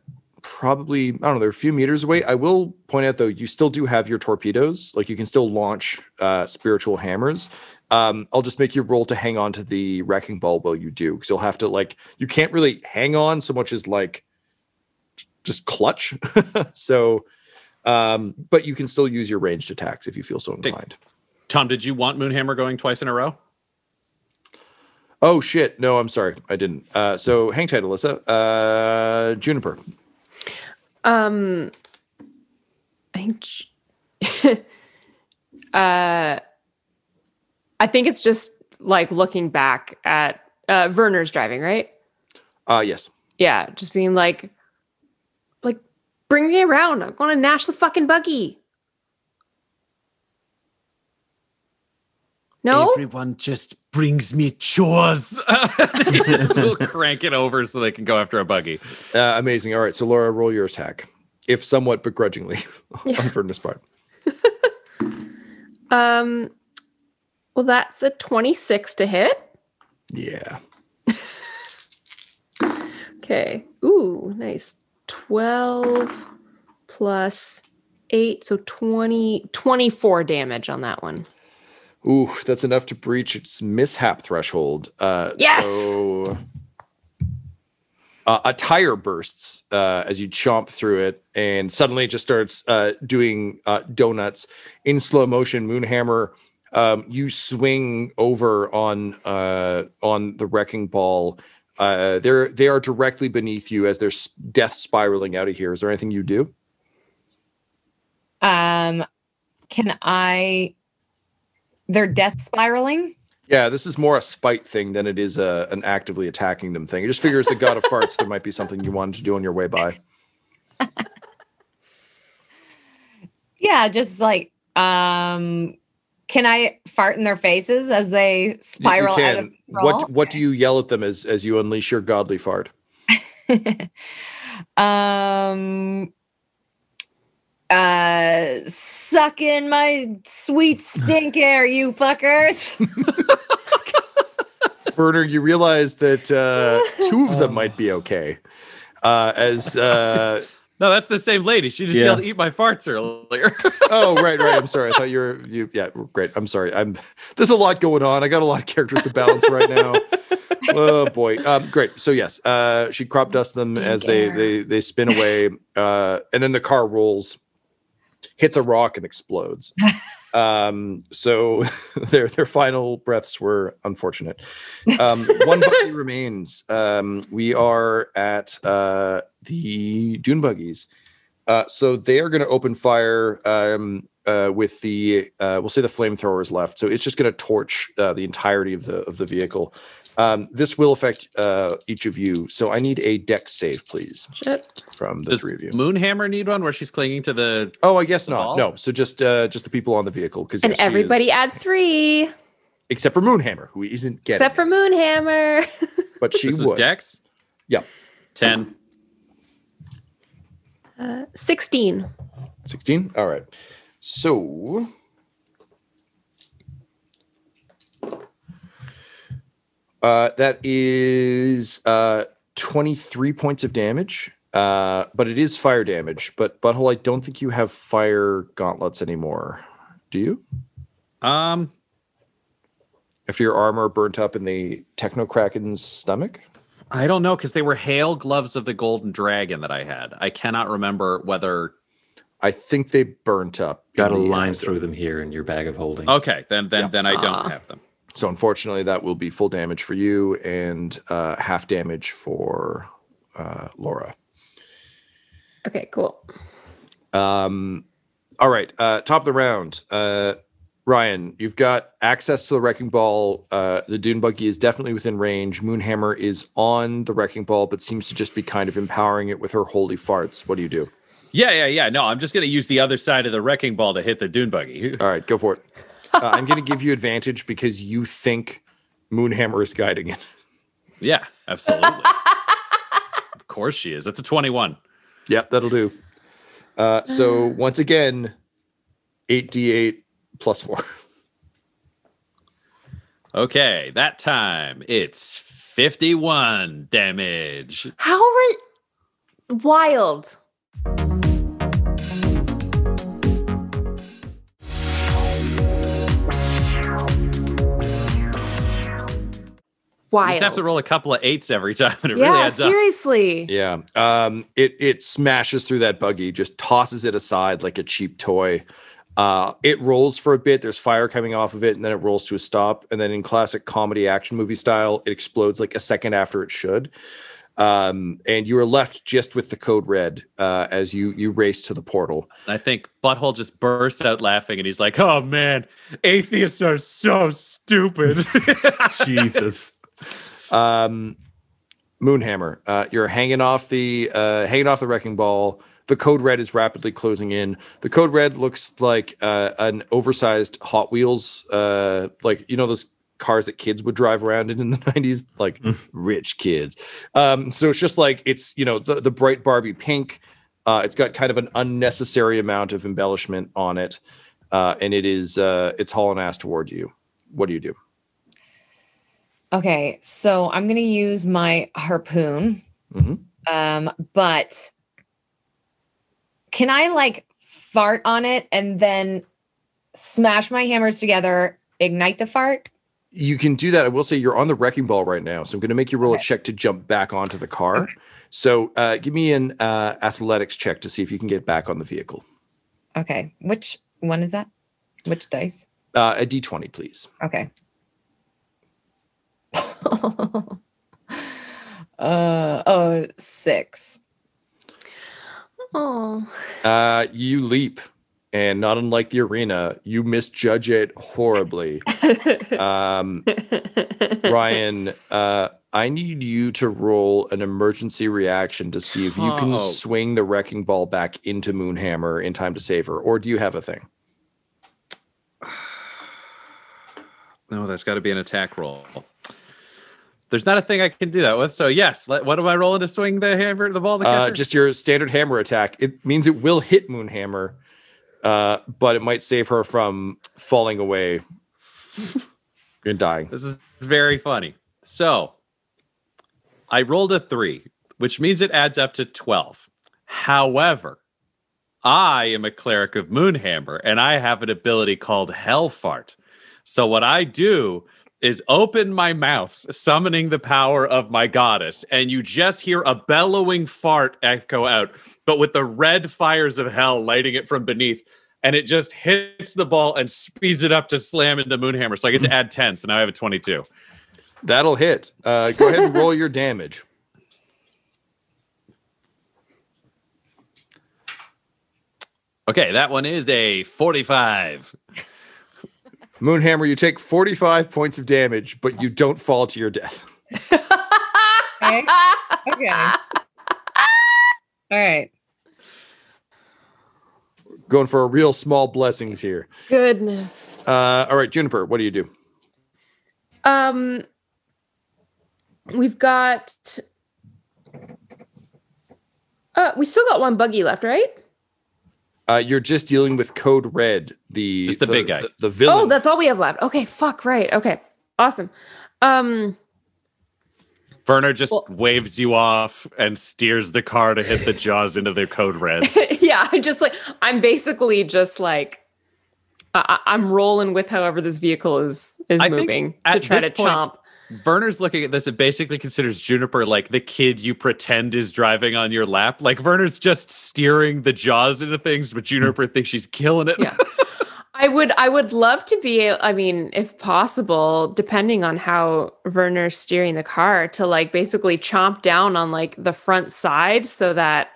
probably I don't know. They're a few meters away. I will point out though, you still do have your torpedoes. Like you can still launch uh, spiritual hammers. Um, I'll just make you roll to hang on to the wrecking ball while you do, because you'll have to like you can't really hang on so much as like just clutch. *laughs* so, um, but you can still use your ranged attacks if you feel so inclined. Tom, did you want Moonhammer going twice in a row? Oh shit! No, I'm sorry, I didn't. Uh, so hang tight, Alyssa. Uh, Juniper. Um, I think, *laughs* uh, I think it's just like looking back at uh, Werner's driving, right? Uh, yes. Yeah, just being like, like, bring me around. I'm going to nash the fucking buggy. No, Everyone just brings me chores. *laughs* *laughs* so we'll crank it over so they can go after a buggy. Uh, amazing. All right, so Laura, roll your attack, if somewhat begrudgingly, *laughs* yeah. on Vernus part. um, well, that's a 26 to hit. Yeah. Okay. Ooh, nice. 12 plus 8, so 20, 24 damage on that one. Ooh, that's enough to breach its mishap threshold. Uh, Yes! So uh, a tire bursts uh, as you chomp through it, and suddenly it just starts uh, doing uh, donuts in slow motion. Moonhammer, um, you swing over on uh, on the wrecking ball. Uh, they're they are directly beneath you as they're death spiraling out of here. Is there anything you do? Um, can I? They're death spiraling. Yeah, this is more a spite thing than it is a, an actively attacking them thing. It just figures the god of farts there might be something you wanted to do on your way by. *laughs* Yeah, just like um, can I fart in their faces as they You- you spiral out of can. control? What what do you yell at them as as you unleash your godly fart? *laughs* um uh suck in my sweet stink air you fuckers. *laughs* Werner, you realize that uh, two of them might be okay. Uh, as *laughs* uh, No, that's the same lady. She just Yeah. yelled, "Eat my farts" earlier. *laughs* oh right right. I'm sorry. I thought you were you yeah great. I'm sorry. I'm there's a lot going on. I got a lot of characters to balance right now. Oh boy. Um great. So yes uh she crop dusts them as they they they spin away uh and then the car rolls hits a rock and explodes *laughs* um so *laughs* their their final breaths were unfortunate um *laughs* one buggy remains um we are at uh the dune buggies uh, so they are going to open fire um, uh, with the uh, we'll say the flamethrowers left. So it's just going to torch uh, the entirety of the of the vehicle. Um, this will affect uh, each of you. So I need a Dex save, please, Shit. from the Does three of you. Moonhammer need one where she's clinging to the? Oh, I guess not. ball? No. So just uh, just the people on the vehicle, because And everybody add three, except for Moonhammer, who isn't getting, except for Moonhammer. *laughs* but she This is. Dex. Yeah. Ten. Uh, 16. 16 all right so uh that is uh 23 points of damage uh but it is fire damage but butthole i don't think you have fire gauntlets anymore do you Um. after your armor burnt up in the techno kraken's stomach I don't know because they were hail gloves of the golden dragon that I had. I cannot remember whether I think they burnt up. in Got a line episode. through them here in your bag of holding. Okay, then then Yeah. then I don't Aw. have them. So unfortunately, that will be full damage for you and uh, half damage for uh, Laura. Okay, cool. Um, all right, uh, top of the round. Uh, Ryan, you've got access to the wrecking ball. Uh, the dune buggy is definitely within range. Moonhammer is on the wrecking ball, but seems to just be kind of empowering it with her holy farts. What do you do? Yeah, yeah, yeah. No, I'm just gonna use the other side of the wrecking ball to hit the dune buggy. All right, go for it. Uh, I'm going to give you advantage because you think Moonhammer is guiding it. Yeah, absolutely. *laughs* of course she is. That's a 21. Yep, that'll do. Uh, so *sighs* once again, 8d8 plus 4. Okay, that time it's 51 damage. How are wild? You just have to roll a couple of eights every time, and it yeah, really adds up. seriously. Yeah. Um, it it smashes through that buggy, just tosses it aside like a cheap toy. Uh, it rolls for a bit. There's fire coming off of it, and then it rolls to a stop. And then in classic comedy action movie style, it explodes like a second after it should. Um, and you are left just with the code red uh, as you you race to the portal. I think Butthole just bursts out laughing, and he's like, "Oh man, atheists are so stupid." *laughs* Jesus. Um, Moonhammer, uh, you're hanging off the uh, hanging off the wrecking ball. The code red is rapidly closing in. The code red looks like uh, an oversized Hot Wheels, uh, like you know those cars that kids would drive around in in the *laughs* 90s, like rich kids. Um, so it's just like it's you know the the bright Barbie pink. Uh, it's got kind of an unnecessary amount of embellishment on it, uh, and it is uh, it's hauling ass toward you. What do you do? Okay, so I'm gonna use my harpoon. Mhm. Um, but can I like fart on it and then smash my hammers together, ignite the fart? You can do that. I will say you're on the wrecking ball right now, so I'm going to make you roll a check to jump back onto the car. So uh, give me an uh, athletics check to see if you can get back on the vehicle. Okay, which one is that? Which dice? Uh, a d20, please. Okay. *laughs* uh oh, six. Oh. Uh, you leap, and not unlike the arena, you misjudge it horribly. *laughs* um, Ryan, uh, I need you to roll an emergency reaction to see if you can Oh. swing the wrecking ball back into Moonhammer in time to save her, or do you have a thing? *sighs* no, that's got to be an attack roll. There's not a thing I can do that with. So yes, let, what am I rolling to swing the hammer, the ball? To catch Uh, just your standard hammer attack. It means it will hit Moonhammer, uh, but it might save her from falling away *laughs* and dying. This is very funny. So I rolled a three, which means it adds up to 12. However, I am a cleric of Moonhammer and I have an ability called Hellfart. So what I do is open my mouth, summoning the power of my goddess, and you just hear a bellowing fart echo out, but with the red fires of hell lighting it from beneath. And it just hits the ball and speeds it up to slam into Moonhammer. So I get to add 10. So now I have a 22. That'll hit. Uh, go ahead and roll your damage. Okay, that one is a 45. Moonhammer, you take 45 points of damage, but you don't fall to your death. Okay. okay. All right. Going for a real small blessings here. Goodness. Uh, all right, Juniper, what do you do? Um, we've got. Uh, we still got one buggy left, right? Uh, you're just dealing with Code Red, the Just the big guy. the, the villain. Oh, that's all we have left. Okay, fuck, right. Okay, awesome. Um, Werner just Well- waves you off and steers the car to hit the jaws into the code red. *laughs* yeah, I'm just like I'm basically just like I, I- I'm rolling with however this vehicle is is I moving to try to point- chomp. Werner's looking at this and basically considers Juniper like the kid you pretend is driving on your lap. Like Werner's just steering the jaws into things, but Juniper thinks she's killing it. Yeah. I would I would love to be I mean if possible depending on how Werner's steering the car to like basically chomp down on like the front side so that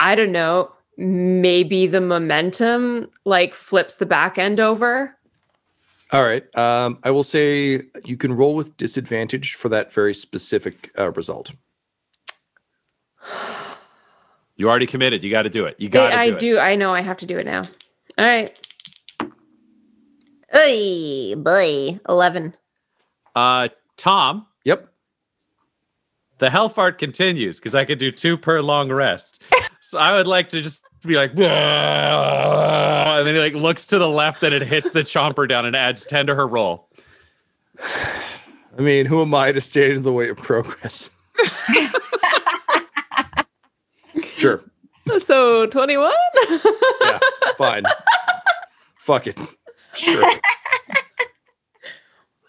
I don't know maybe the momentum like flips the back end over. All right. Um, I will say you can roll with disadvantage for that very specific uh, result. You already committed. You got to do it. You got to I, I do, it. do I know I have to do it now. All right. Hey boy, 11. Uh, Tom, Yep. the hell fart continues because I could do two per long rest. *laughs* so I would like to just be like, and then he like looks to the left and it hits the chomper down and adds 10 to her roll. I mean, who am I to stand in the way of progress? *laughs* sure. So 21? Yeah. Fine. Fuck it. Sure. *laughs*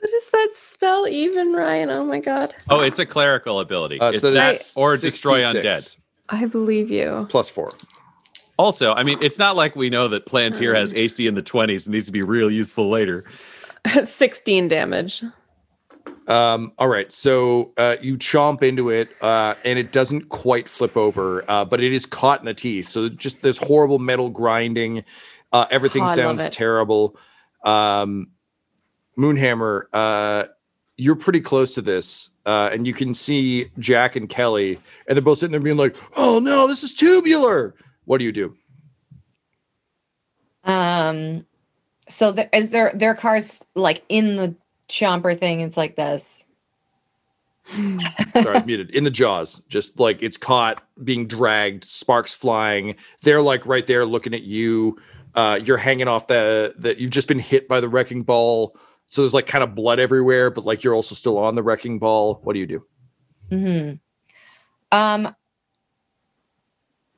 What does that spell even, Ryan? Oh my god. Oh, it's a clerical ability. Uh, it's so that that's or destroy undead. I believe you. Plus four. Also, I mean, it's not like we know that Plantier has AC in the 20s and needs to be real useful later. *laughs* 16 damage. Um, all right, so uh, you chomp into it, uh, and it doesn't quite flip over, uh, but it is caught in the teeth. So just this horrible metal grinding. Uh, everything Oh, sounds terrible. Um, Moonhammer, uh, you're pretty close to this, uh, and you can see Jack and Kelly, and they're both sitting there being like, "Oh no, this is tubular." What do you do? Um, so there, is there their cars like in the chomper thing? It's like this. *sighs* Sorry, I was muted. In the jaws, just like it's caught, being dragged, sparks flying. They're like right there looking at you. Uh, you're hanging off the that you've just been hit by the wrecking ball. So there's like kind of blood everywhere, but like you're also still on the wrecking ball. What do you do? hmm Um,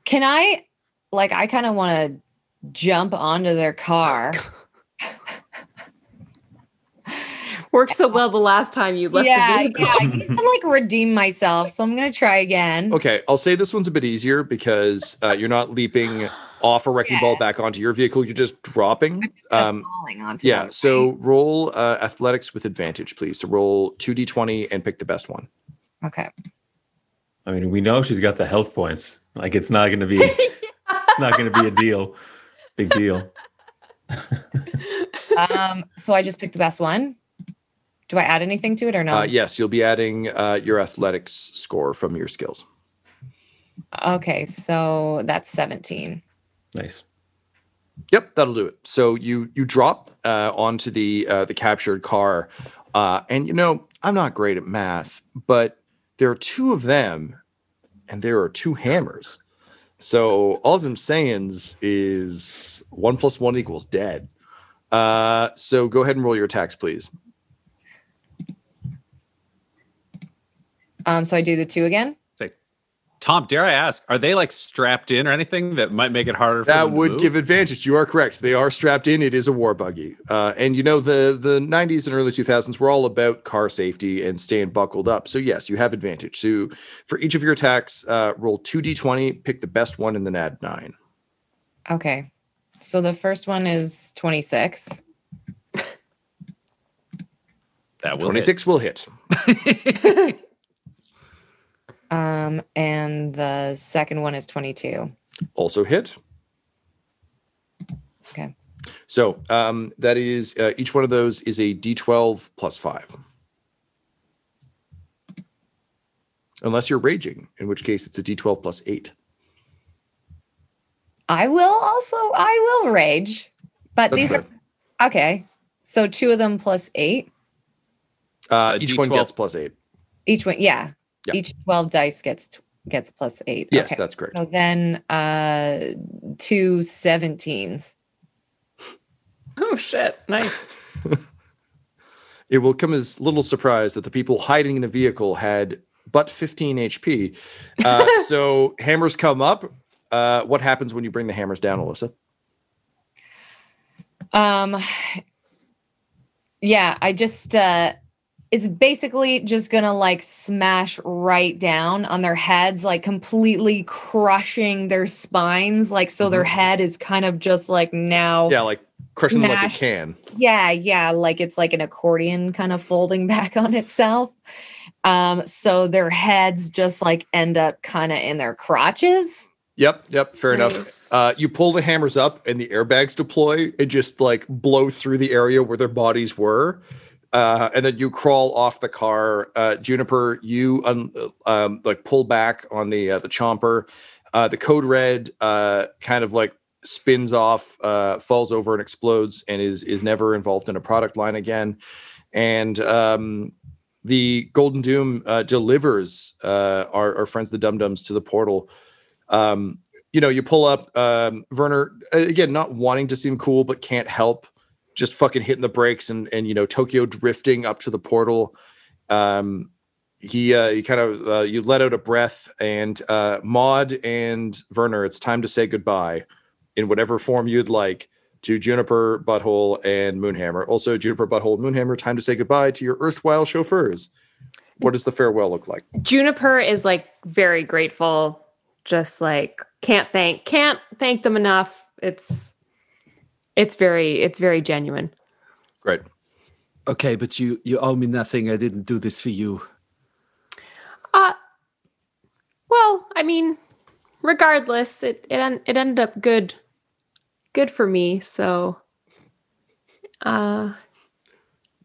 can I, like, I kind of want to jump onto their car. *laughs* Worked so well the last time you left yeah, the yeah. I need to like redeem myself, so I'm gonna try again. Okay, I'll say this one's a bit easier because uh, you're not leaping off a wrecking ball back onto your vehicle. You're just dropping. Just kinda Um, falling onto yeah. them, So roll uh, athletics with advantage, please. So roll two d20 and pick the best one. okay. I mean, we know she's got the health points. Like it's not going to be, *laughs* it's not going to be a deal, big deal. *laughs* Um, so I just picked the best one. Do I add anything to it or not? Uh, yes, you'll be adding uh, your athletics score from your skills. Okay, so that's 17. Nice. Yep, that'll do it. So you you drop uh, onto the uh, the captured car, uh, and you know I'm not great at math, but there are two of them, and there are two hammers. So all I'm saying is one plus one equals dead. Uh, so go ahead and roll your attacks, please. Um, so I do the two again. Tom, dare I ask, are they like strapped in or anything that might make it harder for That them to would move? give advantage. You are correct. They are strapped in. It is a war buggy. Uh, and you know, the the 90s and early 2000s were all about car safety and staying buckled up. So yes, you have advantage. So for each of your attacks, uh, roll 2d20, pick the best one and then add nine. Okay. So the first one is 26. that will 26 will hit. *laughs* Um, and the second one is 22. Also hit. Okay. So um, that is uh, each one of those is a d12 plus five. Unless you're raging, in which case it's a d12 plus eight. I will also, I will rage, but That's these fair. are okay. So two of them plus eight. Uh, each one D12. gets plus eight. Each one, yeah. Yeah. Each 12 dice gets t- gets plus eight. Yes, Okay. that's great. So then uh two 17s. Oh shit. Nice. *laughs* It will come as little surprise that the people hiding in a vehicle had but 15 HP. Uh, *laughs* so hammers come up. Uh, what happens when you bring the hammers down, Alyssa? Um yeah, I just uh it's basically just gonna like smash right down on their heads, like completely crushing their spines. Like so their head is kind of just like now Yeah, like crushing them like a can. Yeah, yeah, like it's like an accordion kind of folding *laughs* back on itself. Um, so their heads just like end up kind of in their crotches. Yep, yep, fair enough. Uh, you pull the hammers up and the airbags deploy and just like blow through the area where their bodies were. Uh, and then you crawl off the car. Uh, Juniper, you un- um, like pull back on the uh, the chomper. Uh, the code red uh, kind of like spins off, uh, falls over and explodes, and is is never involved in a product line again. And um, the Golden Doom delivers our, our friends the Dum Dums to the portal. Um, you know, you pull up um, Werner again, not wanting to seem cool, but can't help just fucking hitting the brakes and and you know Tokyo drifting up to the portal. Um, he uh, he kind of uh, you let out a breath and uh, Maud and Werner, it's time to say goodbye in whatever form you'd like to Juniper, Butthole, and Moonhammer. Also, Juniper, Butthole, and Moonhammer, time to say goodbye to your erstwhile chauffeurs. What does the farewell look like? Juniper is like very grateful, just like can't thank can't thank them enough. It's it's very it's very genuine. Great. Okay, but you you owe me nothing. I didn't do this for you. Uh well, I mean, regardless, it it it ended up good good for me, so uh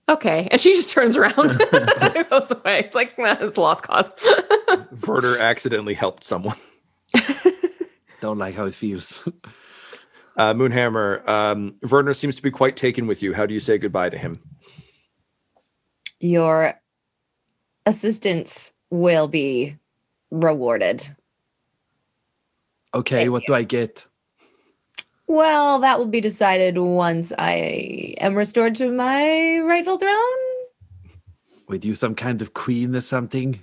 okay. And she just turns around *laughs* and goes away. It's like nah, it's lost cause. *laughs* Werner accidentally helped someone. Don't like how it feels. *laughs* Uh, Moonhammer, um, Werner seems to be quite taken with you. How do you say goodbye to him? Your assistance will be rewarded. Okay, Thank what do I get? Well, that will be decided once I am restored to my rightful throne. With you some kind of queen or something?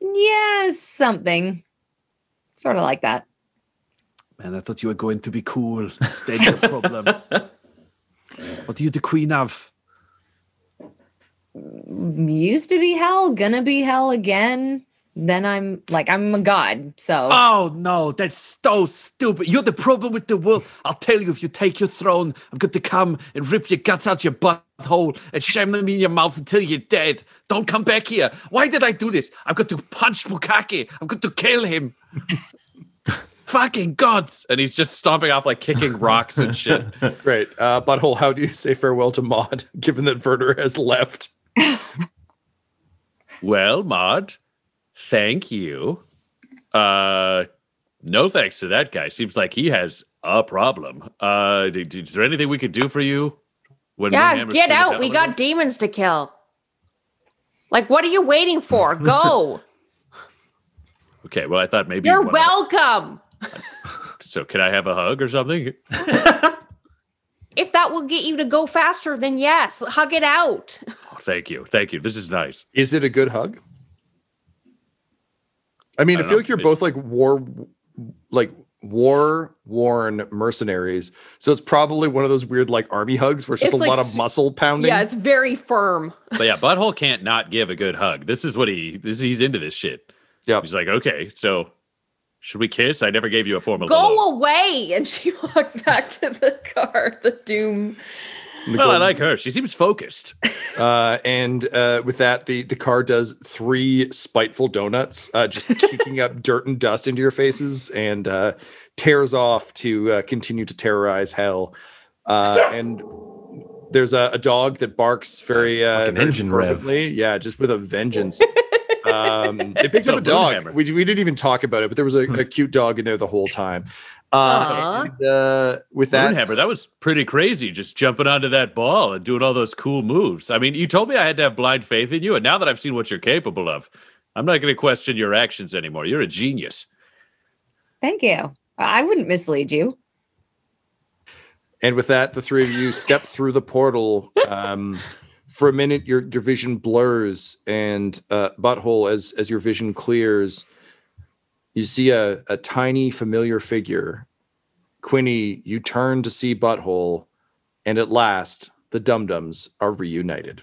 Yes, something. Sort of like that. Man, I thought you were going to be cool. Instead, your problem. *laughs* what are you the queen of? Mm, used to be hell, gonna be hell again. Then I'm like, I'm a god. So Oh no, that's so stupid. You're the problem with the world. I'll tell you if you take your throne, I'm going to come and rip your guts out your butthole and sham them in your mouth until you're dead. Don't come back here. Why did I do this? I'm going to punch Bukake. I'm going to kill him. *laughs* Fucking gods. And he's just stomping off like kicking rocks and shit. *laughs* Great. Uh, Butthole, how do you say farewell to Maud, *laughs* given that Werner has left? *laughs* Well, Maud, thank you. Uh no thanks to that guy. Seems like he has a problem. Uh d- d- is there anything we could do for you? When yeah, Moonhammer's get out. We got demons to kill. Like, what are you waiting for? Go. Okay, well I thought maybe You're one of welcome. So can I have a hug or something? *laughs* If that will get you to go faster, then yes, hug it out. Oh, thank you. Thank you. This is nice. Is it a good hug? I mean, I I, feel know. like you're It's- both like war, like war worn mercenaries. So it's probably one of those weird like army hugs where it's just It's a like lot of s- muscle pounding. Yeah, it's very firm. But yeah, Butthole can't not give a good hug. This is what he this he's into this shit. Yeah. He's like, okay, so should we kiss? I never gave you a formal hello. Go away. *laughs* And she walks back to the car, the doom. The Well, I like her. She seems focused. *laughs* Uh, and uh, with that, the the car does three spiteful donuts, uh, just kicking up dirt and dust into your faces, and uh, tears off to uh, continue to terrorize hell. Uh, and there's a, a dog that barks very, uh, Like an very engine rev. fervently. Yeah, just with a vengeance. Um, *laughs* it picks up a a dog. We, we didn't even talk about it, but there was a, a cute dog in there the whole time. Uh, and, uh, with that, Hammer, that was pretty crazy, just jumping onto that ball and doing all those cool moves. I mean, you told me I had to have blind faith in you, and now that I've seen what you're capable of, I'm not going to question your actions anymore. You're a genius. thank you. I wouldn't mislead you. And with that, the three of you step through the portal. Um, for a minute, your your vision blurs, and uh, butthole as as your vision clears, you see a a tiny familiar figure. Quinny, you turn to see butthole, and at last, the dum dums are reunited.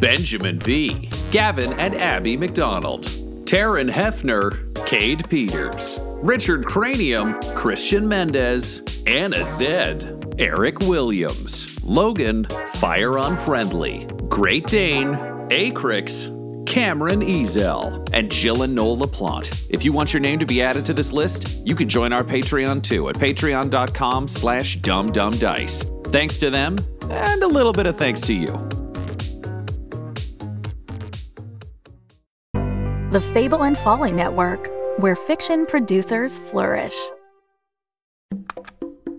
Benjamin V, Gavin and Abby McDonald, Taryn Hefner, Cade Peters, Richard Cranium, Christian Mendez, Anna Zed, Eric Williams, Logan, Fire Unfriendly, Great Dane, Acrix, Cameron Ezel, and Jill and Noel LaPlante. If you want your name to be added to this list, you can join our Patreon too at patreon.com slash dumdumdice. Thanks to them, and a little bit of thanks to you. The Fable and Folly Network, where fiction producers flourish.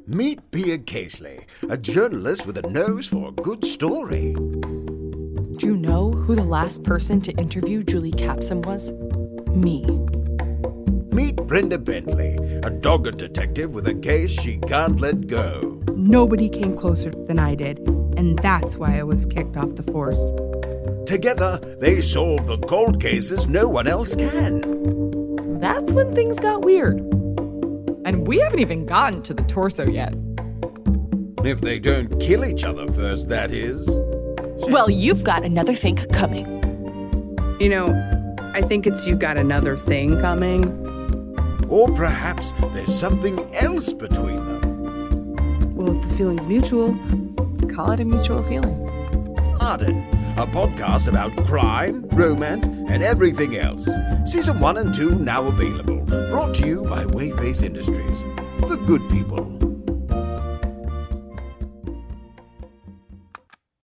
Meet Pia Casely, a journalist with a nose for a good story. Do you know who the last person to interview Julie Capsum was? Me. Meet Brenda Bentley, a dogged detective with a case she can't let go. Nobody came closer than I did, and that's why I was kicked off the force. Together, they solve the cold cases no one else can. That's when things got weird. And we haven't even gotten to the torso yet. If they don't kill each other first, that is. Well, you've got another thing coming. You know, I think it's you got another thing coming. Or perhaps there's something else between them. Well, if the feeling's mutual, call it a mutual feeling. Arden, a podcast about crime, romance, and everything else. Season 1 and 2 now available. Brought to you by Wayface Industries. The good people.